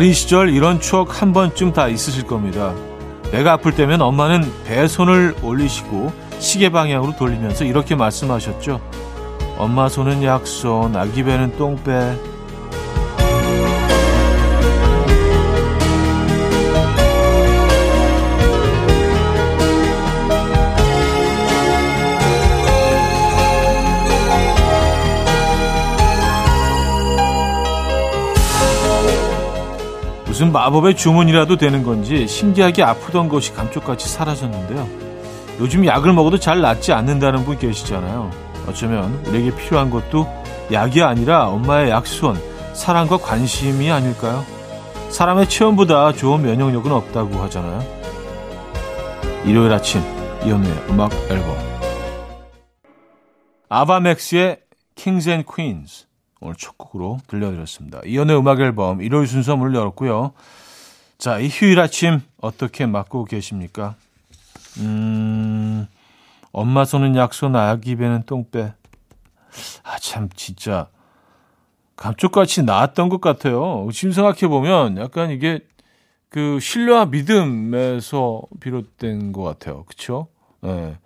어린 시절 이런 추억 한 번쯤 다 있으실 겁니다. 배가 아플 때면 엄마는 배에 손을 올리시고 시계 방향으로 돌리면서 이렇게 말씀하셨죠. 엄마 손은 약손, 아기 배는 똥배. 무슨 마법의 주문이라도 되는 건지 신기하게 아프던 것이 감쪽같이 사라졌는데요. 요즘 약을 먹어도 잘 낫지 않는다는 분 계시잖아요. 어쩌면 우리에게 필요한 것도 약이 아니라 엄마의 약손, 사랑과 관심이 아닐까요? 사람의 체온보다 좋은 면역력은 없다고 하잖아요. 일요일 아침 이연의 음악 앨범 아바맥스의 Kings and Queens 오늘 첫 곡으로 들려드렸습니다. 이연의 음악 앨범 일요일 순서 문을 열었고요. 자, 이 휴일 아침 어떻게 맞고 계십니까? 음, 엄마 손은 약손, 아기 배는 똥배. 아, 참, 진짜. 감쪽같이 나왔던 것 같아요. 지금 생각해보면 약간 이게 그 신뢰와 믿음에서 비롯된 것 같아요. 그쵸? 예. 네.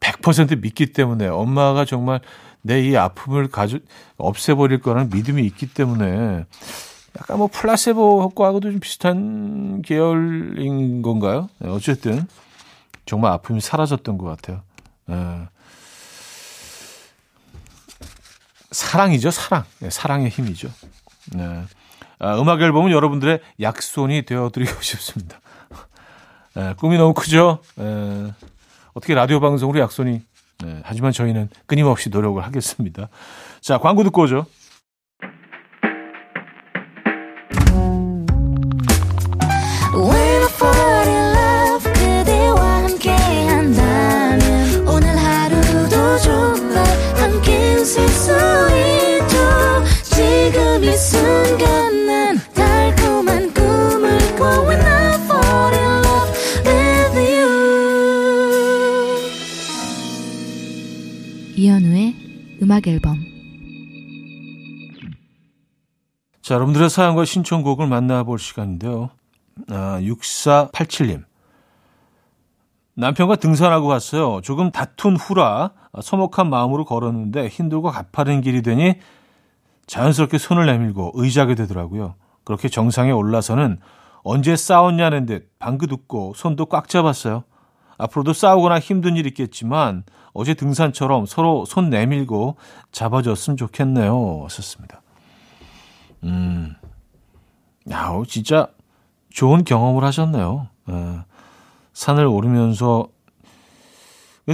100% 믿기 때문에 엄마가 정말 내 이 아픔을 가져 없애버릴 거라는 믿음이 있기 때문에 약간 뭐 플라세보 효과하고도 좀 비슷한 계열인 건가요? 네, 어쨌든 정말 아픔이 사라졌던 것 같아요. 네. 사랑이죠, 사랑. 네, 사랑의 힘이죠. 네. 아, 음악 앨범은 여러분들의 약손이 되어드리고 싶습니다. 네, 꿈이 너무 크죠? 네. 어떻게 라디오 방송으로 약손이 네, 하지만 저희는 끊임없이 노력을 하겠습니다. 자, 광고 듣고 오죠. 자, 여러분들의 사연과 신청곡을 만나볼 시간인데요. 아, 6487님. 남편과 등산하고 갔어요. 조금 다툰 후라 서먹한 마음으로 걸었는데 힘들고 가파른 길이 되니 자연스럽게 손을 내밀고 의지하게 되더라고요. 그렇게 정상에 올라서는 언제 싸웠냐는 듯 방긋 웃고 손도 꽉 잡았어요. 앞으로도 싸우거나 힘든 일 있겠지만 어제 등산처럼 서로 손 내밀고 잡아줬으면 좋겠네요. 썼습니다. 음, 야, 진짜 좋은 경험을 하셨네요. 예, 산을 오르면서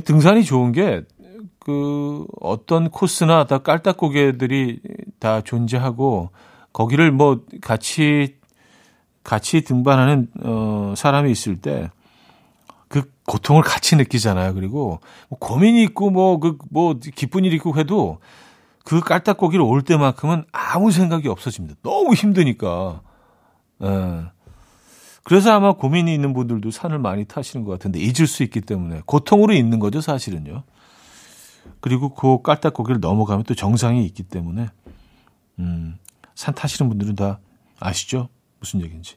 등산이 좋은 게 그 어떤 코스나 다 깔딱고개들이 다 존재하고 거기를 뭐 같이 같이 등반하는 어 사람이 있을 때 그 고통을 같이 느끼잖아요. 그리고 뭐 고민이 있고 뭐 그뭐 뭐 기쁜 일이 있고 해도 그 깔딱고기를 올 때만큼은 아무 생각이 없어집니다. 너무 힘드니까. 예. 그래서 아마 고민이 있는 분들도 산을 많이 타시는 것 같은데 잊을 수 있기 때문에 고통으로 있는 거죠, 사실은요. 그리고 그 깔딱고기를 넘어가면 또 정상이 있기 때문에 음, 산 타시는 분들은 다 아시죠? 무슨 얘기인지.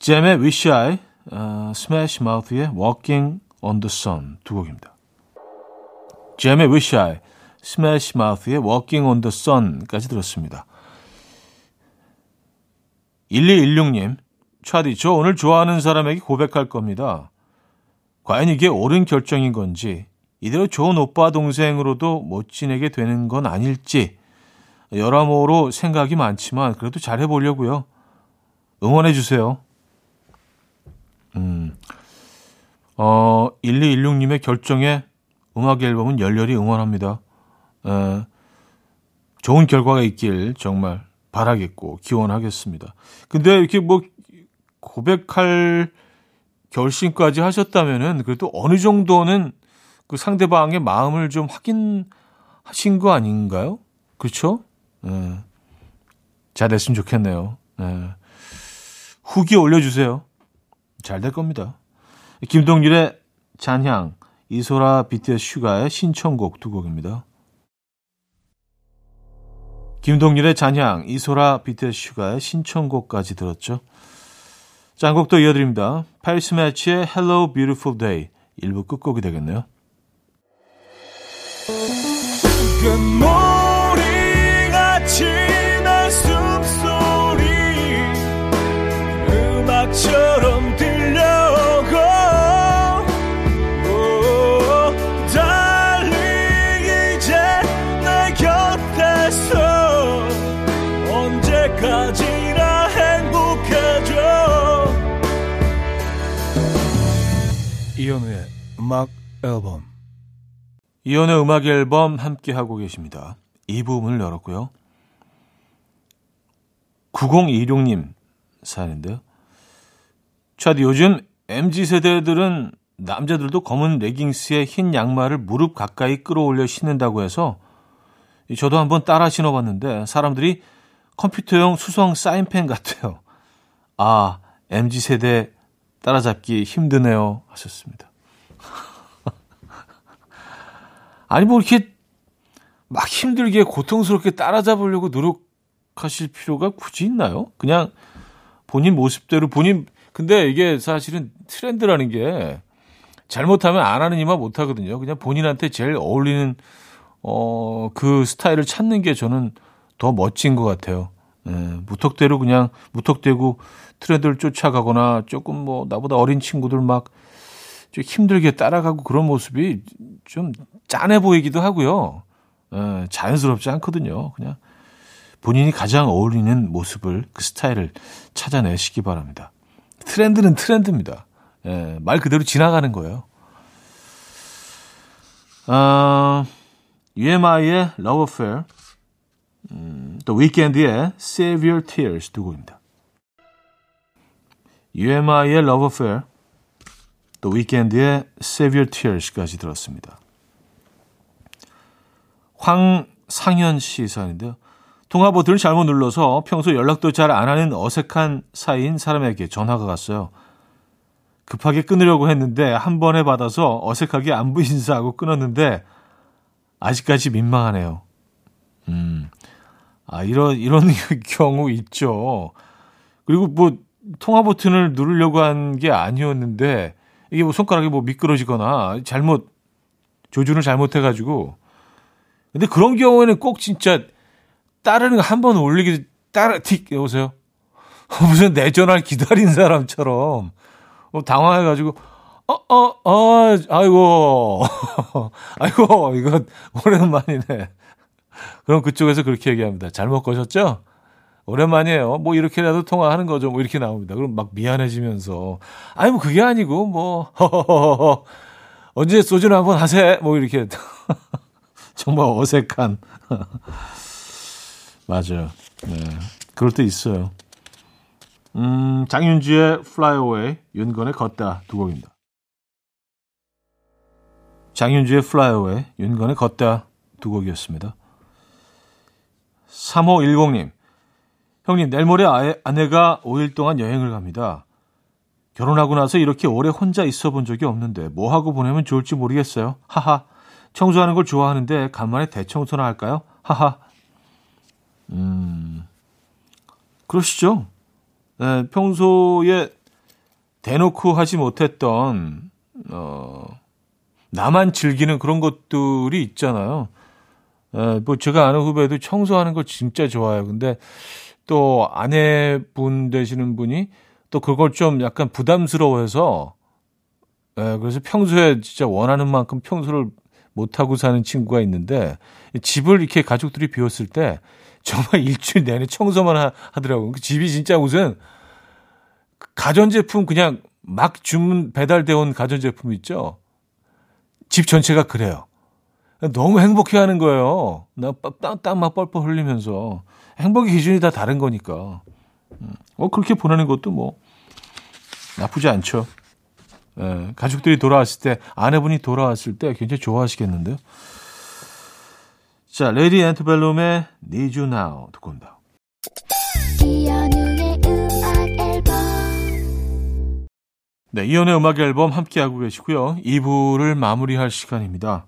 잼의 Wish I 어, 스매시 마우스의 Walking on the Sun 두 곡입니다. 잼의 Wish I, 스매시 마우스의 Walking on the Sun까지 들었습니다. 1116님, 차디, 저 오늘 좋아하는 사람에게 고백할 겁니다. 과연 이게 옳은 결정인 건지, 이대로 좋은 오빠 동생으로도 못 지내게 되는 건 아닐지, 여러모로 생각이 많지만 그래도 잘 해보려고요. 응원해주세요. 음. 어, 1216님의 결정에 음악 앨범은 열렬히 응원합니다. 에, 좋은 결과가 있길 정말 바라겠고 기원하겠습니다. 근데 이렇게 뭐 고백할 결심까지 하셨다면은 그래도 어느 정도는 그 상대방의 마음을 좀 확인하신 거 아닌가요? 그렇죠? 예. 잘 됐으면 좋겠네요. 예. 후기 올려주세요. 잘 될 겁니다. 김동률의 잔향, 이소라 BTS 슈가의 신청곡 두 곡입니다. 김동률의 잔향, 이소라 비테슈가의 신청곡까지 들었죠. 짠곡도 이어드립니다. 파리스 매치의 Hello Beautiful Day 1부 끝곡이 되겠네요. 숨소리 음악처럼 이현우의 음악 앨범 이연의 음악 앨범 함께 하고 계십니다. 이 부분을 열었고요. 9026님 사연인데요. 차디 요즘 MZ 세대들은 남자들도 검은 레깅스에 흰 양말을 무릎 가까이 끌어올려 신는다고 해서 저도 한번 따라 신어봤는데 사람들이 컴퓨터용 수성 사인펜 같아요. 아, MZ 세대 따라잡기 힘드네요. 하셨습니다. 아니, 뭐 이렇게 막 힘들게 고통스럽게 따라잡으려고 노력하실 필요가 굳이 있나요? 그냥 본인 모습대로 본인, 근데 이게 사실은 트렌드라는 게 잘못하면 안 하는 이만 못 하거든요. 그냥 본인한테 제일 어울리는, 어, 그 스타일을 찾는 게 저는 더 멋진 것 같아요. 예, 무턱대로 그냥 무턱대고 트렌드를 쫓아가거나 조금 뭐 나보다 어린 친구들 막 좀 힘들게 따라가고 그런 모습이 좀 짠해 보이기도 하고요. 에, 자연스럽지 않거든요. 그냥 본인이 가장 어울리는 모습을 그 스타일을 찾아내시기 바랍니다. 트렌드는 트렌드입니다. 에, 말 그대로 지나가는 거예요. 아, UMI의 Love Affair, 음, 또 위켄드의 Save Your Tears 두 곡입니다. UMI의 Love Affair, 또 위켄드의 Save Your Tears까지 들었습니다. 황상현 씨 사연인데요. 통화 버튼을 잘못 눌러서 평소 연락도 잘 안 하는 어색한 사이인 사람에게 전화가 갔어요. 급하게 끊으려고 했는데 한 번에 받아서 어색하게 안부 인사하고 끊었는데 아직까지 민망하네요. 음. 아, 이런, 이런 경우 있죠. 그리고 뭐, 통화 버튼을 누르려고 한 게 아니었는데, 이게 뭐 손가락이 뭐 미끄러지거나 잘못, 조준을 잘못해가지고. 근데 그런 경우에는 꼭 진짜 따르는 거 한 번 올리기, 따라, 틱, 여보세요? 무슨 내 전화를 기다린 사람처럼 어, 당황해가지고, 어, 어, 어, 아이고, 아이고, 이거 오랜만이네. 그럼 그쪽에서 그렇게 얘기합니다. 잘못 거셨죠? 오랜만이에요. 뭐 이렇게라도 통화하는 거죠. 뭐 이렇게 나옵니다. 그럼 막 미안해지면서 아니 뭐 그게 아니고 뭐 언제 소주를 한번 하세 뭐 이렇게 정말 어색한 맞아요. 네. 그럴 때 있어요. 음, 장윤주의 Fly Away, 윤건의 걷다 두 곡입니다. 장윤주의 Fly Away, 윤건의 걷다 두 곡이었습니다. 3510님, 형님, 내일 모레 아내가 5일 동안 여행을 갑니다. 결혼하고 나서 이렇게 오래 혼자 있어 본 적이 없는데 뭐 하고 보내면 좋을지 모르겠어요. 하하. 청소하는 걸 좋아하는데 간만에 대청소나 할까요? 하하. 음. 그러시죠. 네, 평소에 대놓고 하지 못했던 어 나만 즐기는 그런 것들이 있잖아요. 에, 뭐 제가 아는 후배도 청소하는 걸 진짜 좋아해요. 근데 또 아내분 되시는 분이 또 그걸 좀 약간 부담스러워해서 에, 그래서 평소에 진짜 원하는 만큼 평소를 못 하고 사는 친구가 있는데 집을 이렇게 가족들이 비웠을 때 정말 일주일 내내 청소만 하, 하더라고요. 그 집이 진짜 무슨 가전제품 그냥 막 주문 배달돼 온 가전제품 있죠. 집 전체가 그래요. 너무 행복해 하는 거예요. 나 땀 막 뻘뻘 흘리면서. 행복의 기준이 다 다른 거니까. 어, 그렇게 보내는 것도 뭐, 나쁘지 않죠. 예, 가족들이 돌아왔을 때, 아내분이 돌아왔을 때 굉장히 좋아하시겠는데요. 자, 레이디 앤트벨룸의 Need You Now 듣고 온다. 네, 이연의 음악 앨범 함께하고 계시고요. 2부를 마무리할 시간입니다.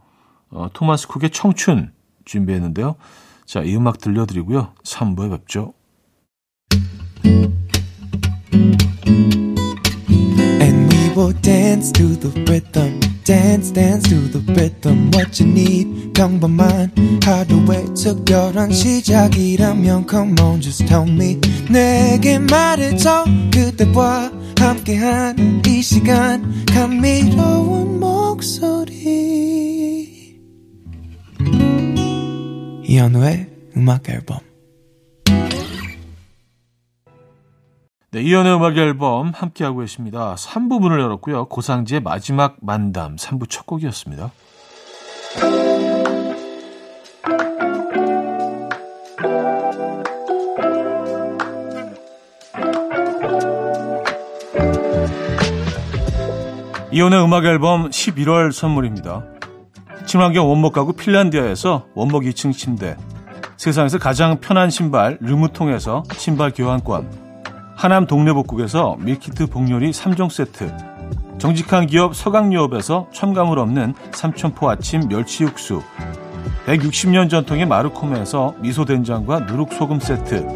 어, 토마스 쿡의 청춘 준비했는데요. 자, 이 음악 들려드리고요. 3부에 뵙죠. And we will dance to the rhythm. Dance, dance to the rhythm. What you need, 평범한 하루의 특별한 시작이라면 Come on, just tell me. 내게 말해줘. 그대와 함께한 이 시간. 감미로운 이현우의 음악 앨범. 네, 이연의 음악 앨범 함께하고 계십니다. 3부 문을 열었고요. 고상지의 마지막 만담 3부 첫 곡이었습니다. 이연의 음악 앨범 11월 선물입니다. 친환경 원목 가구 핀란디아에서 원목 2층 침대. 세상에서 가장 편한 신발 르무통에서 신발 교환권. 하남 동네복국에서 밀키트 복요리 3종 세트. 정직한 기업 서강유업에서 첨가물 없는 삼천포 아침 멸치 육수. 160년 전통의 마루코메에서 미소된장과 누룩소금 세트.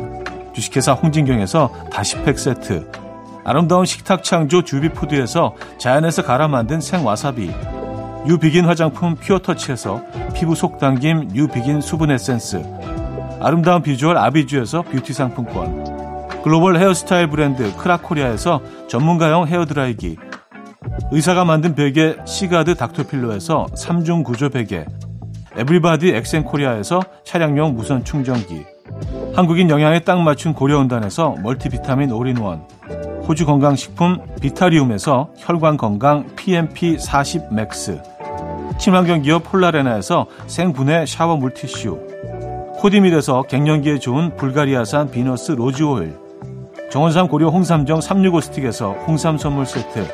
주식회사 홍진경에서 다시팩 세트. 아름다운 식탁 창조 주비푸드에서 자연에서 갈아 만든 생와사비 유비긴 화장품 퓨어터치에서 피부 속당김 유비긴 수분 에센스. 아름다운 비주얼 아비주에서 뷰티 상품권. 글로벌 헤어스타일 브랜드 크라코리아에서 전문가용 헤어드라이기. 의사가 만든 베개 시가드 닥터필로에서 3중 구조 베개. 에브리바디 엑센코리아에서 차량용 무선 충전기. 한국인 영양에 딱 맞춘 고려은단에서 멀티비타민 올인원. 호주 건강식품 비타리움에서 혈관 건강 PMP 40 Max 친환경 기업 폴라레나에서 생분해 샤워 물티슈. 코디밀에서 갱년기에 좋은 불가리아산 비너스 로즈 오일. 정원삼 고려 홍삼정 365 스틱에서 홍삼 선물 세트.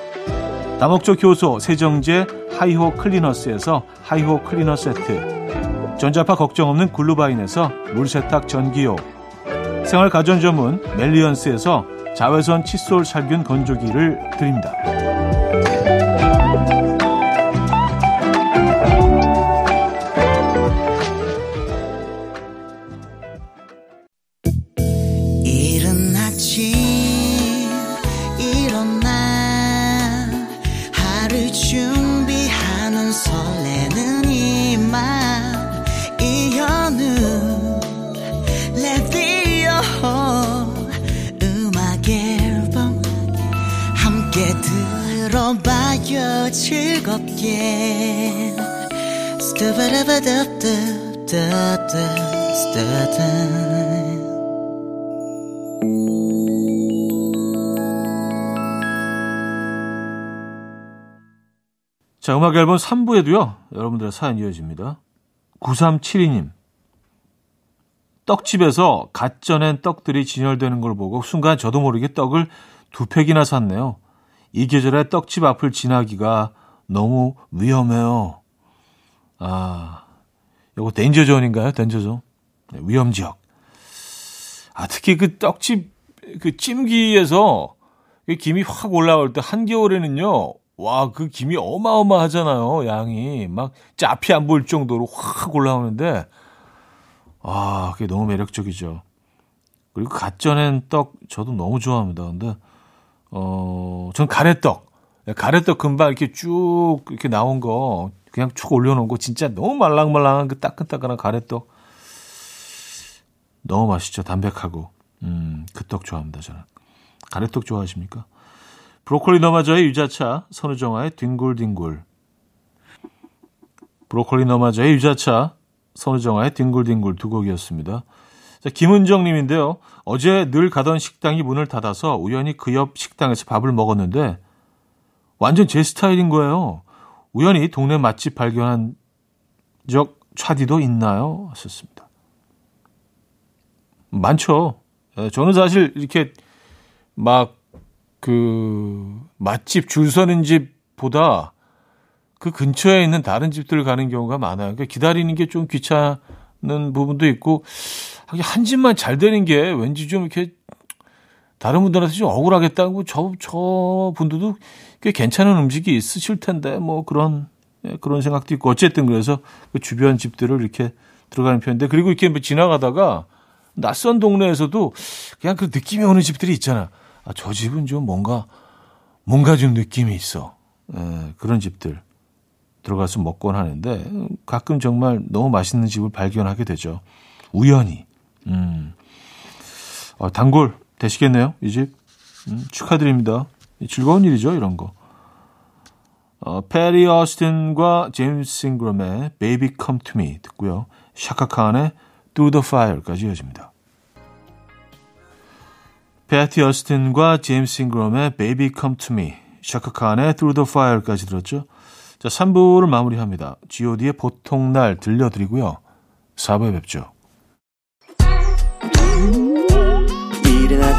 다목적 효소 세정제 하이호 클리너스에서 하이호 클리너 세트. 전자파 걱정 없는 글루바인에서 물세탁 전기요. 생활 가전 전문 멜리언스에서 자외선 칫솔 살균 건조기를 드립니다. 즐겁게 스타바라바답답답답답 자, 음악 앨범 3부에도요, 여러분들의 사연 이어집니다. 9372님. 떡집에서 갓 쪄낸 떡들이 진열되는 걸 보고 순간 저도 모르게 떡을 두 팩이나 샀네요. 이 계절에 떡집 앞을 지나기가 너무 위험해요. 아, 요거 덴저존인가요? 덴저존. 네, 위험 지역. 아, 특히 그 떡집 그 찜기에서 이 김이 확 올라올 때 한겨울에는요. 와, 그 김이 어마어마하잖아요. 양이 막 앞이 안 보일 정도로 확 올라오는데 아, 그게 너무 매력적이죠. 그리고 갓 쪄낸 떡 저도 너무 좋아합니다. 근데 어, 전 가래떡. 가래떡 금방 이렇게 쭉 이렇게 나온 거 그냥 쭉 올려놓은 거 진짜 너무 말랑말랑한 그 따끈따끈한 가래떡 너무 맛있죠. 담백하고. 음, 그 떡 좋아합니다, 저는. 가래떡 좋아하십니까? 브로콜리 너마저의 유자차, 선우정아의 뒹굴뒹굴. 브로콜리 너마저의 유자차, 선우정아의 뒹굴뒹굴 두 곡이었습니다. 자, 김은정 님인데요. 어제 늘 가던 식당이 문을 닫아서 우연히 그 옆 식당에서 밥을 먹었는데 완전 제 스타일인 거예요. 우연히 동네 맛집 발견한 적 차디도 있나요? 하셨습니다. 많죠. 예, 저는 사실 이렇게 막 그 맛집 줄 서는 집보다 그 근처에 있는 다른 집들 가는 경우가 많아요. 그러니까 기다리는 게 좀 귀찮은 부분도 있고 한 집만 잘 되는 게 왠지 좀 이렇게 다른 분들한테 좀 억울하겠다고 저, 저 분들도 꽤 괜찮은 음식이 있으실 텐데 뭐 그런 예, 그런 생각도 있고 어쨌든 그래서 그 주변 집들을 이렇게 들어가는 편인데 그리고 이렇게 뭐 지나가다가 낯선 동네에서도 그냥 그 느낌이 오는 집들이 있잖아. 아, 저 집은 좀 뭔가 뭔가 좀 느낌이 있어. 에, 그런 집들 들어가서 먹곤 하는데 가끔 정말 너무 맛있는 집을 발견하게 되죠. 우연히. 음. 어, 단골 되시겠네요, 이 집. 음, 축하드립니다. 즐거운 일이죠, 이런 거. 어, 페리 어스틴과 제임스 싱그럼의 Baby Come To Me 듣고요. 샤카칸의 Through the Fire까지 이어집니다. 패티 어스틴과 제임스 싱그럼의 Baby Come To Me, 샤카칸의 Through the Fire까지 들었죠. 자, 3부를 마무리합니다. god의 보통날 들려드리고요. 4부에 뵙죠.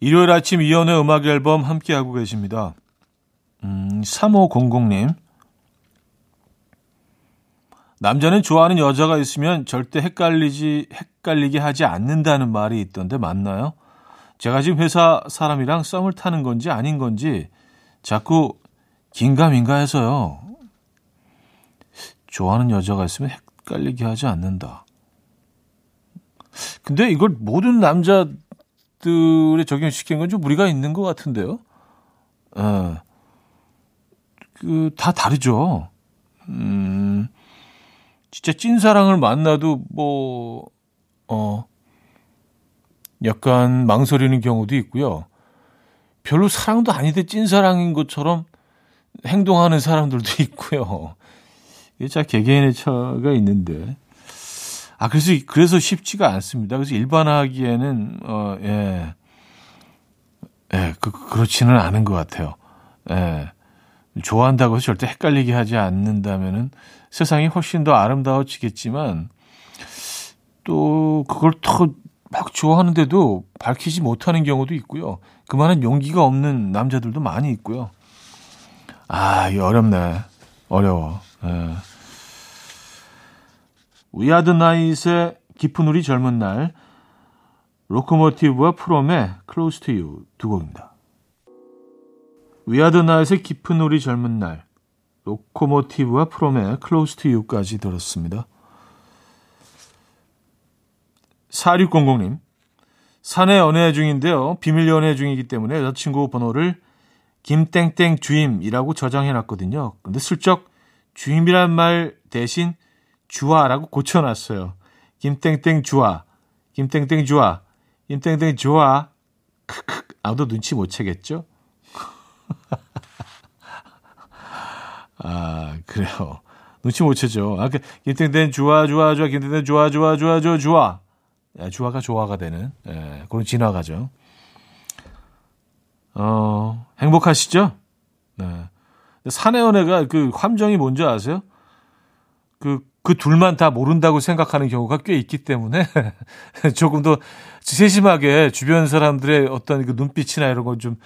일요일 아침 이연의 음악 앨범 함께하고 계십니다. 음, 3500님. 남자는 좋아하는 여자가 있으면 절대 헷갈리지, 헷갈리게 하지 않는다는 말이 있던데 맞나요? 제가 지금 회사 사람이랑 썸을 타는 건지 아닌 건지 자꾸 긴가민가 해서요. 좋아하는 여자가 있으면 헷갈리게 하지 않는다. 근데 이걸 모든 남자 들에 적용시키는 건좀 무리가 있는 것 같은데요. 예. 그, 다 다르죠. 음, 진짜 찐사랑을 만나도 뭐, 어, 약간 망설이는 경우도 있고요. 별로 사랑도 아닌데 찐사랑인 것처럼 행동하는 사람들도 있고요. 이게 자 개개인의 차가 있는데. 아, 그래서, 그래서 쉽지가 않습니다. 그래서 일반화하기에는, 어, 예. 예, 그, 그렇지는 않은 것 같아요. 예. 좋아한다고 해서 절대 헷갈리게 하지 않는다면은 세상이 훨씬 더 아름다워지겠지만 또 그걸 더 막 좋아하는데도 밝히지 못하는 경우도 있고요. 그만한 용기가 없는 남자들도 많이 있고요. 아, 이 어렵네. 어려워. 예. 위아드 나잇의 깊은 우리 젊은 날, 로코모티브와 프롬의 Close to You 두 곡입니다. 위아드 나잇의 깊은 우리 젊은 날, 로코모티브와 프롬의 Close to You까지 들었습니다. 4600님, 사내 연애 중인데요. 비밀 연애 중이기 때문에 여자친구 번호를 김땡땡 주임이라고 저장해놨거든요. 근데 슬쩍 주임이란 말 대신 주아라고 고쳐놨어요. 김땡땡 주아, 김땡땡 주아, 김땡땡 주아. 크크, 아무도 눈치 못 채겠죠? 아, 그래요. 눈치 못 채죠. 아, 그, 김땡땡 주아, 주아, 주아, 김땡땡 주아, 주아, 주아, 주아, 주아. 예, 주아가 조화가 되는, 예, 그런 진화가죠. 어, 행복하시죠? 네. 사내 연애가 그 함정이 뭔지 아세요? 그, 그 둘만 다 모른다고 생각하는 경우가 꽤 있기 때문에 조금 더 세심하게 주변 사람들의 어떤 그 눈빛이나 이런 걸 좀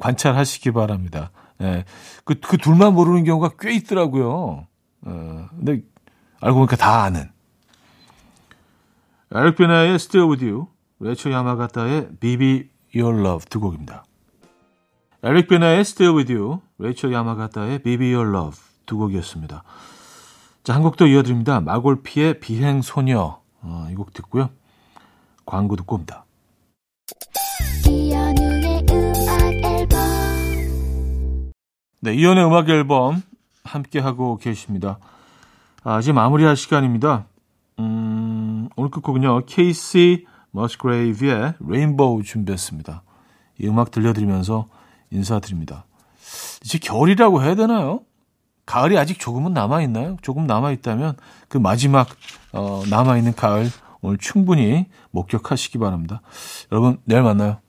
관찰하시기 바랍니다. 예. 그, 그 둘만 모르는 경우가 꽤 있더라고요. 어, 근데 알고 보니까 다 아는. 에릭 베나의 Still With You, 레처 야마가타의 Baby Your Love 두 곡입니다. 에릭 베나의 Still With You, 레이처 야마가타의 Baby Your Love 두 곡이었습니다. 자, 한 곡 더 이어드립니다. 마골피의 비행소녀 어, 이 곡 듣고요. 광고 듣고 옵니다. 네, 이연의 음악 앨범 함께 하고 계십니다. 아, 이제 마무리할 시간입니다. 음, 오늘 끝곡은요. 케이시 머스그레이브의 레인보우 준비했습니다. 이 음악 들려드리면서 인사드립니다. 이제 겨울이라고 해야 되나요? 가을이 아직 조금은 남아 있나요? 조금 남아 있다면 그 마지막 어, 남아 있는 가을 오늘 충분히 목격하시기 바랍니다. 여러분 내일 만나요.